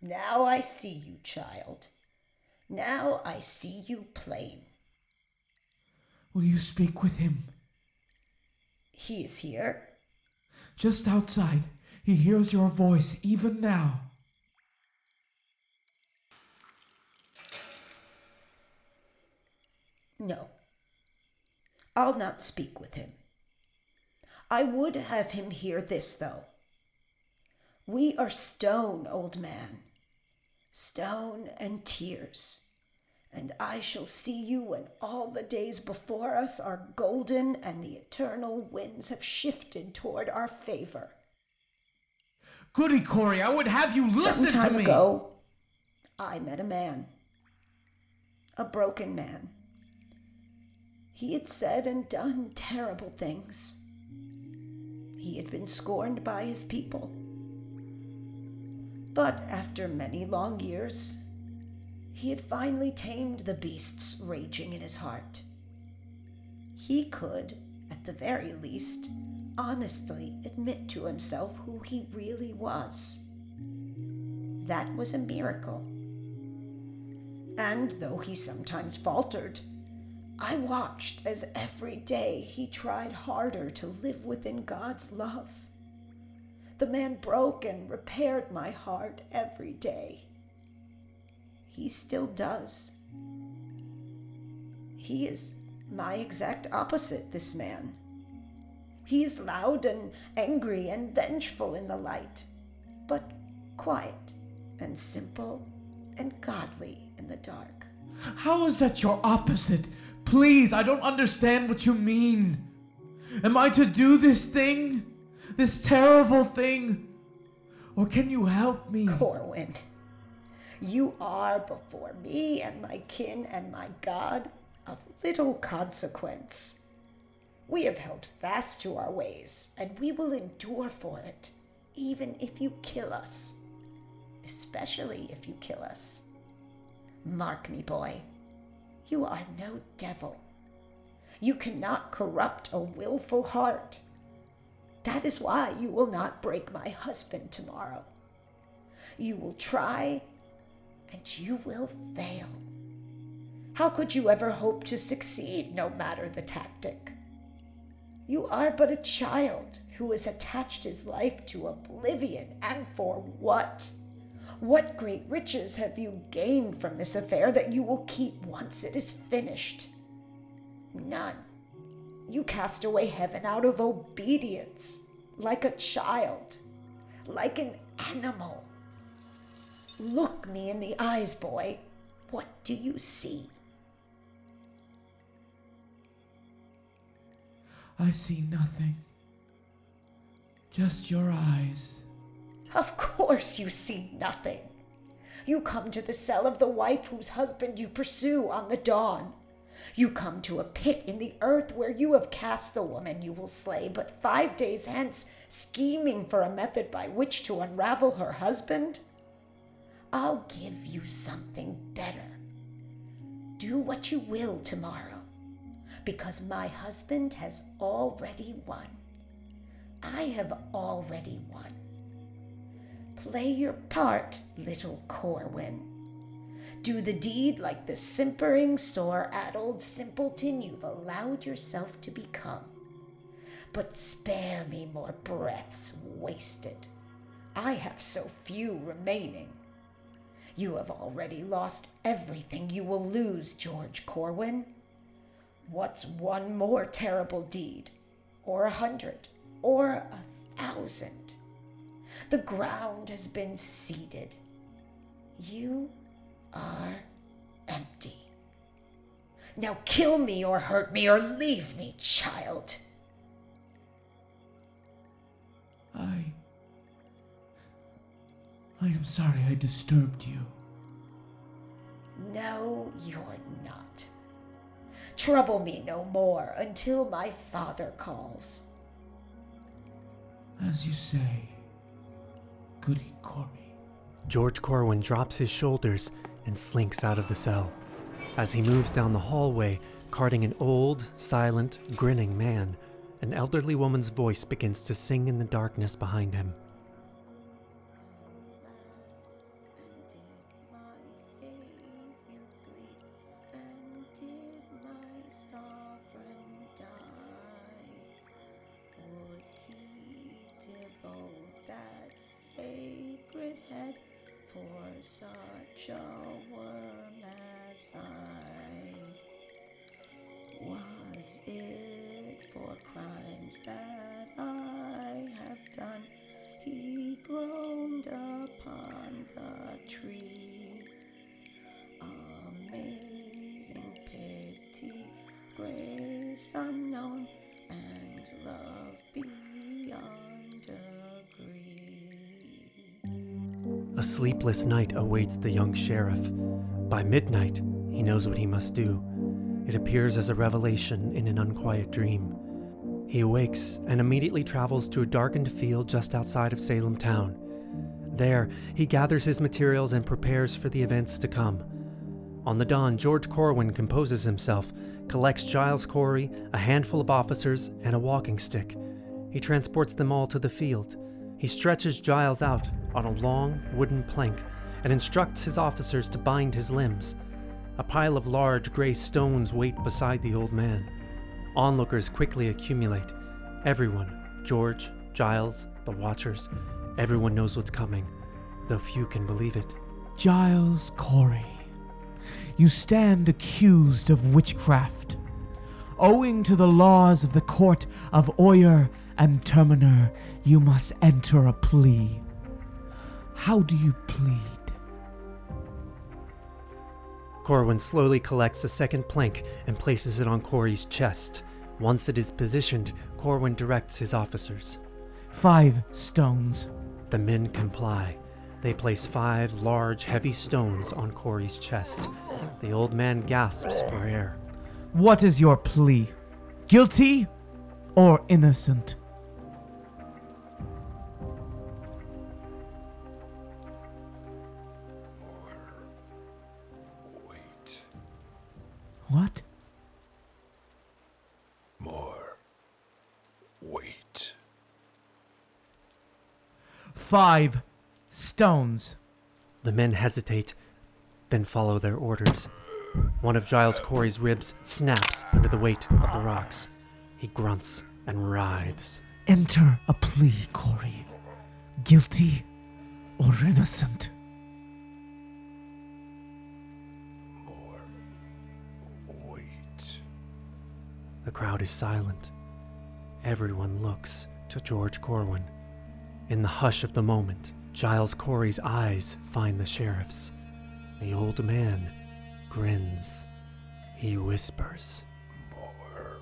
now I see you, child. Now I see you plain. Will you speak with him? He is here. Just outside. He hears your voice even now. No. I'll not speak with him. I would have him hear this, though. We are stone, old man, stone and tears, and I shall see you when all the days before us are golden and the eternal winds have shifted toward our favor. Goody Corey, I would have you listen Some time to me. ago, I met a man, a broken man. He had said and done terrible things. He had been scorned by his people. But after many long years, he had finally tamed the beasts raging in his heart. He could, at the very least, honestly admit to himself who he really was. That was a miracle. And though he sometimes faltered, I watched as every day he tried harder to live within God's love. The man broke and repaired my heart every day. He still does. He is my exact opposite, this man. He is loud and angry and vengeful in the light, but quiet and simple and godly in the dark. How is that your opposite? Please, I don't understand what you mean. Am I to do this thing? This terrible thing? Or can you help me? Corwin, you are before me and my kin and my God of little consequence. We have held fast to our ways, and we will endure for it, even if you kill us. Especially if you kill us. Mark me, boy. You are no devil. You cannot corrupt a willful heart. That is why you will not break my husband tomorrow. You will try, and you will fail. How could you ever hope to succeed, no matter the tactic? You are but a child who has attached his life to oblivion, and for what? What great riches have you gained from this affair that you will keep once it is finished? None. You cast away heaven out of obedience, like a child, like an animal. Look me in the eyes, boy. What do you see? I see nothing. Just your eyes. Of course you see nothing. You come to the cell of the wife whose husband you pursue on the dawn. You come to a pit in the earth where you have cast the woman you will slay, but five days hence, scheming for a method by which to unravel her husband. I'll give you something better. Do what you will tomorrow, because my husband has already won. I have already won. Play your part, little Corwin. Do the deed like the simpering, sore addled simpleton you've allowed yourself to become. but spare me more breaths wasted. I have so few remaining. You have already lost everything you will lose, George Corwin. What's one more terrible deed? Or a hundred? Or a thousand? The ground has been seeded. You are empty. Now kill me or hurt me or leave me, child. I. I am sorry I disturbed you. No, you're not. Trouble me no more until my father calls. As you say, Goody Corey. George Corwin drops his shoulders and slinks out of the cell. As he moves down the hallway, carting an old, silent, grinning man, an elderly woman's voice begins to sing in the darkness behind him. Such a worm as I. Was it for crimes that I have done? He groaned upon the tree. Amazing pity, grace unknown, and love A sleepless night awaits the young sheriff. By midnight, he knows what he must do. It appears as a revelation in an unquiet dream. He awakes and immediately travels to a darkened field just outside of Salem town. There, he gathers his materials and prepares for the events to come. On the dawn, George Corwin composes himself, collects Giles Corey, a handful of officers, and a walking stick. He transports them all to the field. He stretches Giles out on a long wooden plank and instructs his officers to bind his limbs. A pile of large gray stones wait beside the old man. Onlookers quickly accumulate. Everyone, George, Giles, the Watchers, everyone knows what's coming, though few can believe it. Giles Corey, you stand accused of witchcraft. Owing to the laws of the court of Oyer and Terminer, you must enter a plea. How do you plead? Corwin slowly collects a second plank and places it on Corey's chest. Once it is positioned, Corwin directs his officers. Five stones. The men comply. They place five large, heavy stones on Corey's chest. The old man gasps for air. What is your plea? Guilty or innocent? What? More. Wait. Five stones. The men hesitate, then follow their orders. One of Giles Corey's ribs snaps under the weight of the rocks. He grunts and writhes. Enter a plea, Corey. Guilty or innocent? The crowd is silent. Everyone looks to George Corwin. In the hush of the moment, Giles Corey's eyes find the sheriff's. The old man grins. He whispers. More.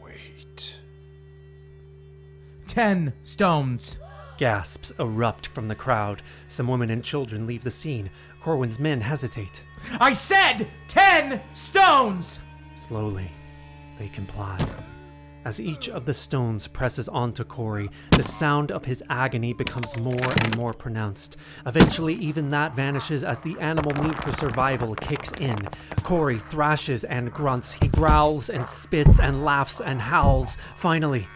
Wait. Ten stones. Gasps erupt from the crowd. Some women and children leave the scene. Corwin's men hesitate. I said ten stones! Slowly, they comply. As each of the stones presses onto Corey, the sound of his agony becomes more and more pronounced. Eventually, even that vanishes as the animal need for survival kicks in. Corey thrashes and grunts. He growls and spits and laughs and howls. Finally,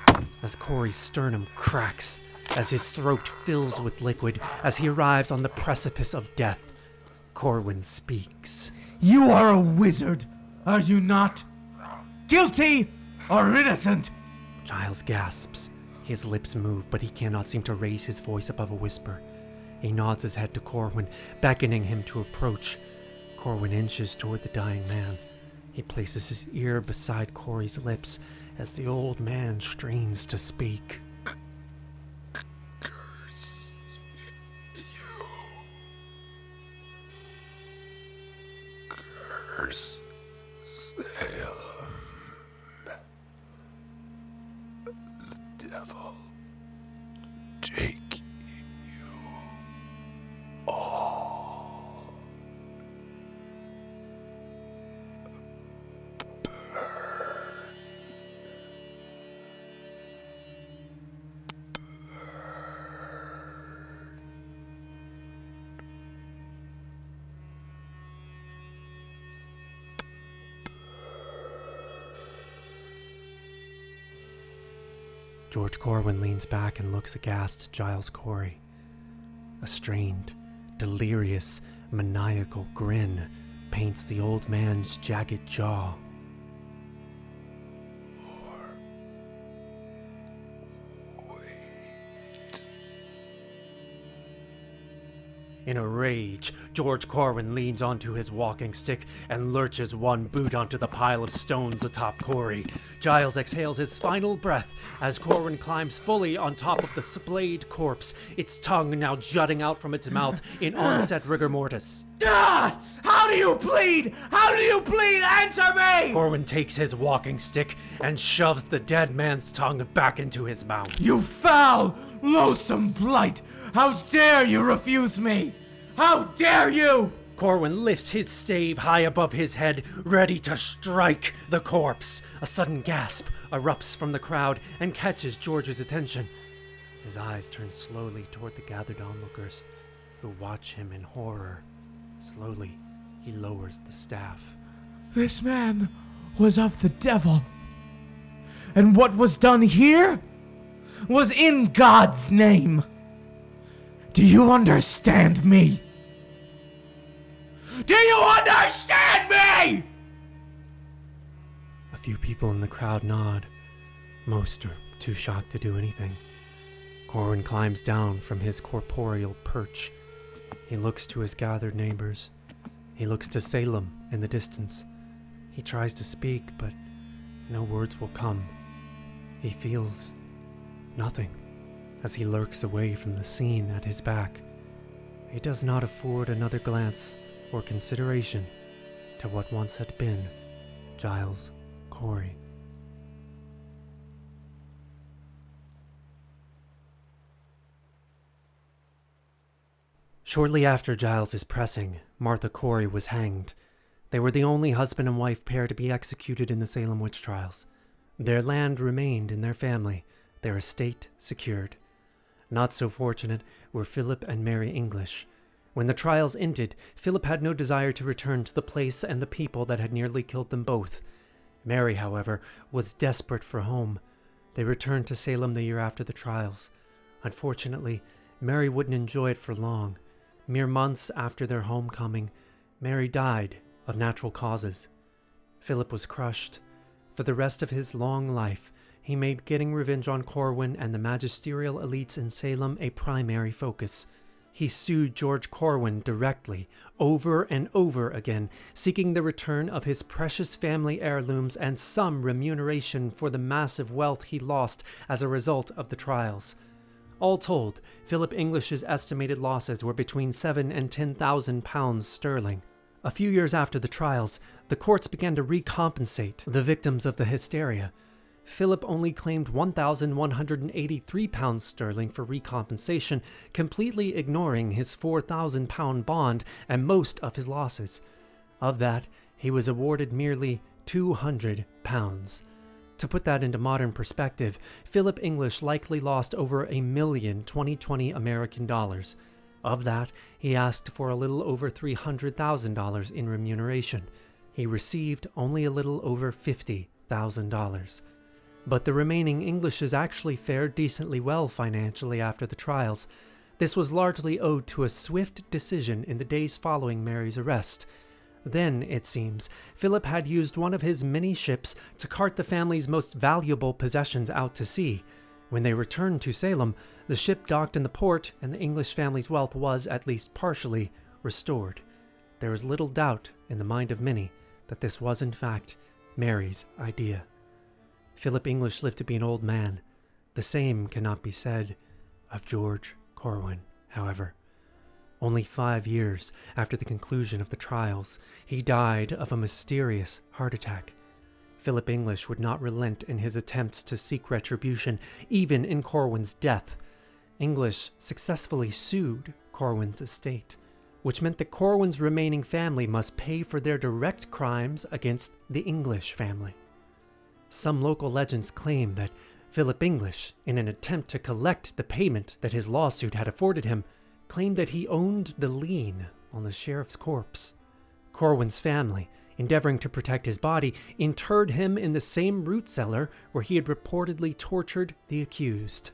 as Corey's sternum cracks, as his throat fills with liquid, as he arrives on the precipice of death, Corwin speaks. You are a wizard, are you not? Guilty or innocent? Giles gasps. His lips move, but he cannot seem to raise his voice above a whisper. He nods his head to Corwin, beckoning him to approach. Corwin inches toward the dying man. He places his ear beside Corey's lips as the old man strains to speak. Curse you. Curse The George Corwin leans back and looks aghast at Giles Corey. A strained, delirious, maniacal grin paints the old man's jagged jaw. In a rage, George Corwin leans onto his walking stick and lurches one boot onto the pile of stones atop Corey. Giles exhales his final breath as Corwin climbs fully on top of the splayed corpse, its tongue now jutting out from its mouth in onset rigor mortis. Ah! How do you plead? How do you plead? Answer me! Corwin takes his walking stick and shoves the dead man's tongue back into his mouth. You foul, loathsome blight! How dare you refuse me? How dare you! Corwin lifts his stave high above his head, ready to strike the corpse. A sudden gasp erupts from the crowd and catches George's attention. His eyes turn slowly toward the gathered onlookers, who watch him in horror. Slowly, he lowers the staff. This man was of the devil. And what was done here was in God's name. Do you understand me? Do you understand me? A few people in the crowd nod. Most are too shocked to do anything. Corwin climbs down from his corporeal perch. He looks to his gathered neighbors. He looks to Salem in the distance. He tries to speak, but no words will come. He feels nothing as he lurks away from the scene at his back. He does not afford another glance or consideration to what once had been Giles Corey. Shortly after Giles's pressing, Martha Corey was hanged. They were the only husband and wife pair to be executed in the Salem witch trials. Their land remained in their family, their estate secured. Not so fortunate were Philip and Mary English. When the trials ended, Philip had no desire to return to the place and the people that had nearly killed them both. Mary, however, was desperate for home. They returned to Salem the year after the trials. Unfortunately, Mary wouldn't enjoy it for long. Mere months after their homecoming, Mary died of natural causes. Philip was crushed. For the rest of his long life, he made getting revenge on Corwin and the magisterial elites in Salem a primary focus. He sued George Corwin directly, over and over again, seeking the return of his precious family heirlooms and some remuneration for the massive wealth he lost as a result of the trials. All told, Philip English's estimated losses were between seven and ten thousand pounds sterling. A few years after the trials, the courts began to recompensate the victims of the hysteria. Philip only claimed 1,183 pounds sterling for recompensation, completely ignoring his 4,000 pound bond and most of his losses. Of that, he was awarded merely 200 pounds. To put that into modern perspective, Philip English likely lost over a million 2020 American dollars. Of that, he asked for a little over $300,000 in remuneration. He received only a little over $50,000. But the remaining Englishes actually fared decently well financially after the trials. This was largely owed to a swift decision in the days following Mary's arrest. Then, it seems, Philip had used one of his many ships to cart the family's most valuable possessions out to sea. When they returned to Salem, the ship docked in the port, and the English family's wealth was, at least partially, restored. There is little doubt in the mind of many that this was, in fact, Mary's idea. Philip English lived to be an old man. The same cannot be said of George Corwin, however. Only five years after the conclusion of the trials, he died of a mysterious heart attack. Philip English would not relent in his attempts to seek retribution, even in Corwin's death. English successfully sued Corwin's estate, which meant that Corwin's remaining family must pay for their direct crimes against the English family. Some local legends claim that Philip English, in an attempt to collect the payment that his lawsuit had afforded him, claimed that he owned the lien on the sheriff's corpse. Corwin's family, endeavoring to protect his body, interred him in the same root cellar where he had reportedly tortured the accused.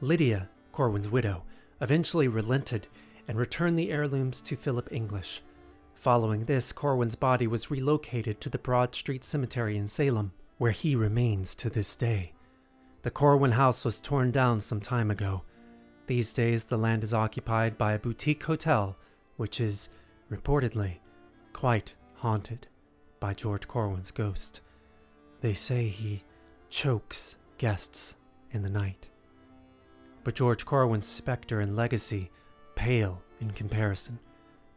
Lydia, Corwin's widow, eventually relented and returned the heirlooms to Philip English. Following this, Corwin's body was relocated to the Broad Street Cemetery in Salem, where he remains to this day. The Corwin house was torn down some time ago, these days, the land is occupied by a boutique hotel, which is, reportedly, quite haunted by George Corwin's ghost. They say he chokes guests in the night. But George Corwin's specter and legacy pale in comparison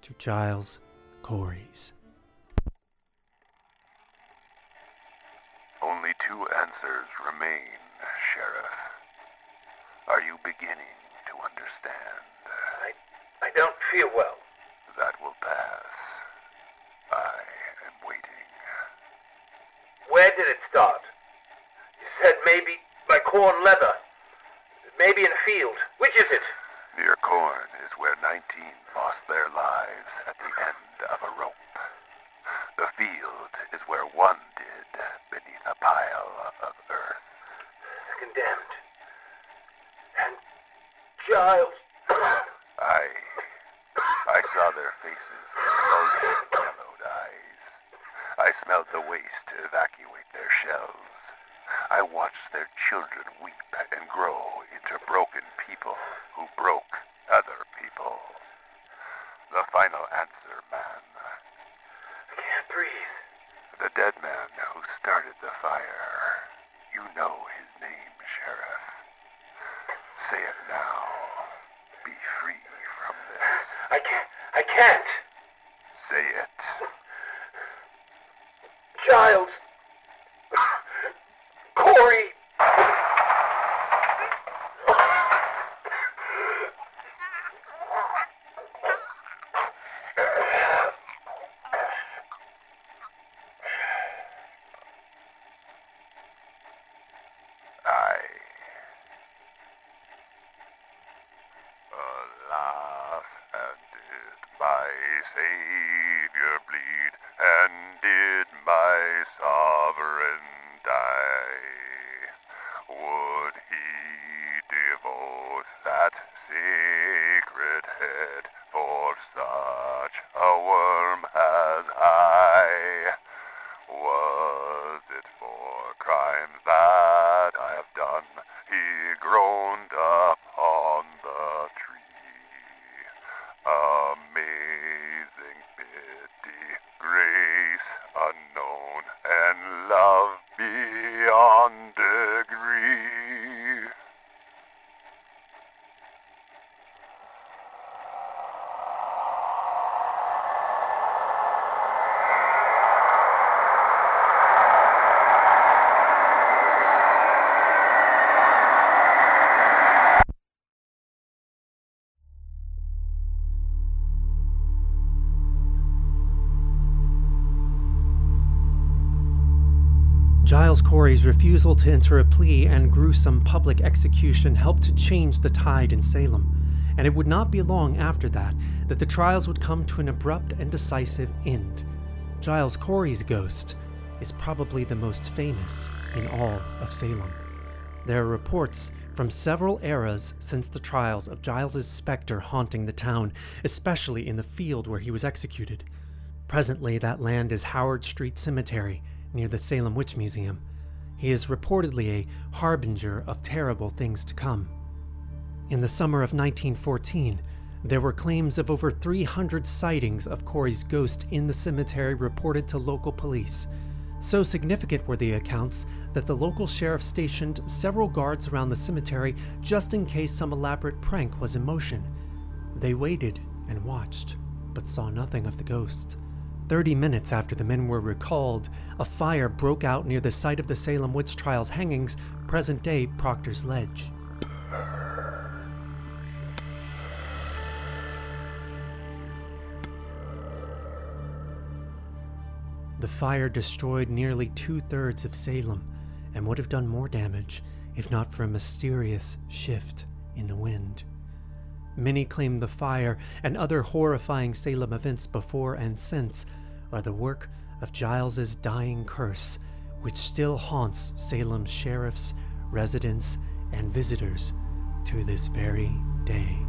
to Giles Corey's. Only two answers remain, Sheriff. Are you beginning to understand. I, I don't feel well. That will pass. I am waiting. Where did it start? You said maybe by Korn Leather. Maybe in a field. Which is it? Near Korn is where 19 lost their lives at the end of a rope. The field is where one did beneath a pile of earth. Condemned. And Giles. I. I saw their faces, bulging, yellowed eyes. I smelled the waste to evacuate their shells. I watched their children weep and grow into broken people who broke other people. The final answer, man. I can't breathe. The dead man who started the fire. You know his name, Sheriff. Say it now. Be free from this. I can't. I can't. Say it. Giles. Giles Corey's refusal to enter a plea and gruesome public execution helped to change the tide in Salem, and it would not be long after that that the trials would come to an abrupt and decisive end. Giles Corey's ghost is probably the most famous in all of Salem. There are reports from several eras since the trials of Giles's specter haunting the town, especially in the field where he was executed. Presently, that land is Howard Street Cemetery near the Salem Witch Museum. He is reportedly a harbinger of terrible things to come. In the summer of 1914, there were claims of over 300 sightings of Corey's ghost in the cemetery reported to local police. So significant were the accounts that the local sheriff stationed several guards around the cemetery just in case some elaborate prank was in motion. They waited and watched, but saw nothing of the ghost. Thirty minutes after the men were recalled, a fire broke out near the site of the Salem witch trials hangings, present day Proctor's Ledge. The fire destroyed nearly two thirds of Salem and would have done more damage if not for a mysterious shift in the wind. Many claim the fire and other horrifying Salem events before and since are the work of Giles's dying curse, which still haunts Salem's sheriffs, residents, and visitors to this very day.